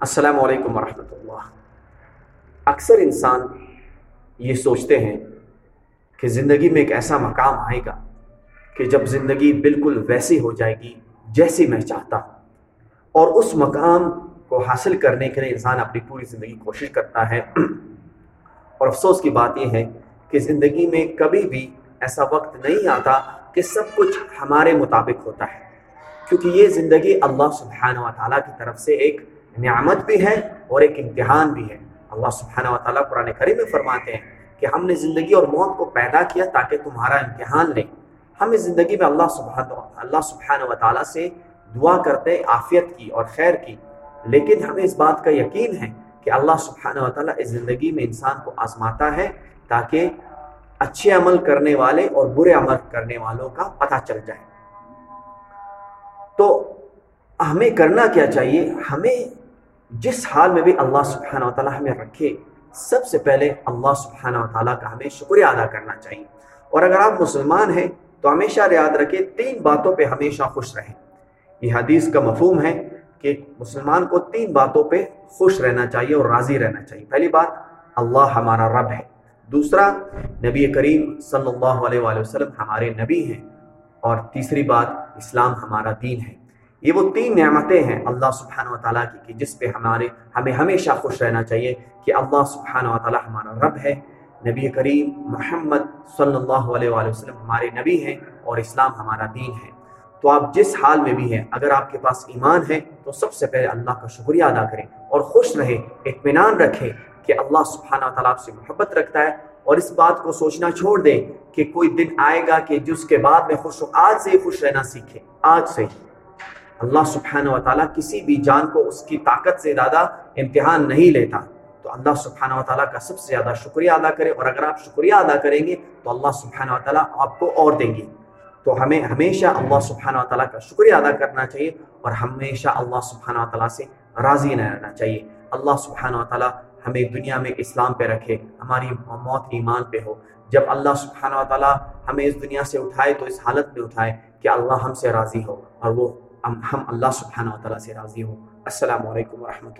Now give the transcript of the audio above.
السلام علیکم ورحمۃ اللہ۔ اکثر انسان یہ سوچتے ہیں کہ زندگی میں ایک ایسا مقام آئے گا کہ جب زندگی بالکل ویسی ہو جائے گی جیسی میں چاہتا ہوں۔ اور اس مقام کو حاصل کرنے کے لیے انسان اپنی پوری زندگی کوشش کرتا ہے۔ اور افسوس کی بات یہ ہے کہ زندگی میں کبھی بھی ایسا وقت نہیں آتا کہ سب کچھ ہمارے مطابق ہوتا ہے، کیونکہ یہ زندگی اللہ سبحانہ و تعالیٰ کی طرف سے ایک نعمت بھی ہے اور ایک امتحان بھی ہے۔ اللہ سبحانہ و تعالیٰ قرآن کریم میں فرماتے ہیں کہ ہم نے زندگی اور موت کو پیدا کیا تاکہ تمہارا امتحان لیں ہم اس زندگی میں اللہ سبحانہ اللہ سبحانہ و تعالیٰ سے دعا کرتے، عافیت کی اور خیر کی۔ لیکن ہمیں اس بات کا یقین ہے کہ اللہ سبحانہ و تعالیٰ اس زندگی میں انسان کو آزماتا ہے تاکہ اچھے عمل کرنے والے اور برے عمل کرنے والوں کا پتہ چل جائے۔ تو ہمیں کرنا کیا چاہیے؟ ہمیں جس حال میں بھی اللہ سبحانہ و تعالیٰ ہمیں رکھے، سب سے پہلے اللہ سبحانہ و تعالیٰ کا ہمیں شکریہ ادا کرنا چاہیے۔ اور اگر آپ مسلمان ہیں، تو ہمیشہ یاد رکھے تین باتوں پہ ہمیشہ خوش رہیں۔ یہ حدیث کا مفہوم ہے کہ مسلمان کو تین باتوں پہ خوش رہنا چاہیے اور راضی رہنا چاہیے۔ پہلی بات، اللہ ہمارا رب ہے۔ دوسرا، نبی کریم صلی اللہ علیہ وآلہ وسلم ہمارے نبی ہیں۔ اور تیسری بات، اسلام ہمارا دین ہے۔ یہ وہ تین نعمتیں ہیں اللہ سبحانہ و تعالیٰ کی کہ جس پہ ہمارے ہمیں ہمیشہ خوش رہنا چاہیے کہ اللہ سبحانہ و تعالیٰ ہمارا رب ہے۔ نبی کریم محمد صلی اللہ علیہ وآلہ وسلم ہمارے نبی ہیں اور اسلام ہمارا دین ہے۔ تو آپ جس حال میں بھی ہیں، اگر آپ کے پاس ایمان ہے، تو سب سے پہلے اللہ کا شکریہ ادا کریں اور خوش رہیں، اطمینان رکھیں کہ اللہ سبحانہ و تعالیٰ آپ سے محبت رکھتا ہے۔ اور اس بات کو سوچنا چھوڑ دیں کہ کوئی دن آئے گا کہ جس کے بعد میں خوش ہوں، آج سے ہی خوش رہنا سیکھیں۔ آج سے ہی۔ اللہ سبحانہ و تعالیٰ کسی بھی جان کو اس کی طاقت سے زیادہ امتحان نہیں لیتا۔ تو اللہ سبحانہ و تعالیٰ کا سب سے زیادہ شکریہ ادا کریں اور اگر آپ شکریہ ادا کریں گے تو اللہ سبحانہ و تعالیٰ آپ کو اور دیں گے۔ تو ہمیں ہمیشہ اللہ سبحانہ و تعالیٰ کا شکریہ ادا کرنا چاہیے اور ہمیشہ اللہ سبحانہ و تعالیٰ سے راضی نہ رہنا چاہیے۔ اللہ سبحانہ و تعالیٰ ہمیں دنیا میں اسلام پہ رکھے، ہماری موت ایمان پہ ہو۔ جب اللہ سبحانہ و تعالیٰ ہمیں اس دنیا سے اٹھائے تو اس حالت میں اٹھائے کہ اللہ ہم سے راضی ہو اور وہ ہم اللہ سبحانہ و تعالیٰ سے راضی ہوں۔ السلام علیکم ورحمۃ اللہ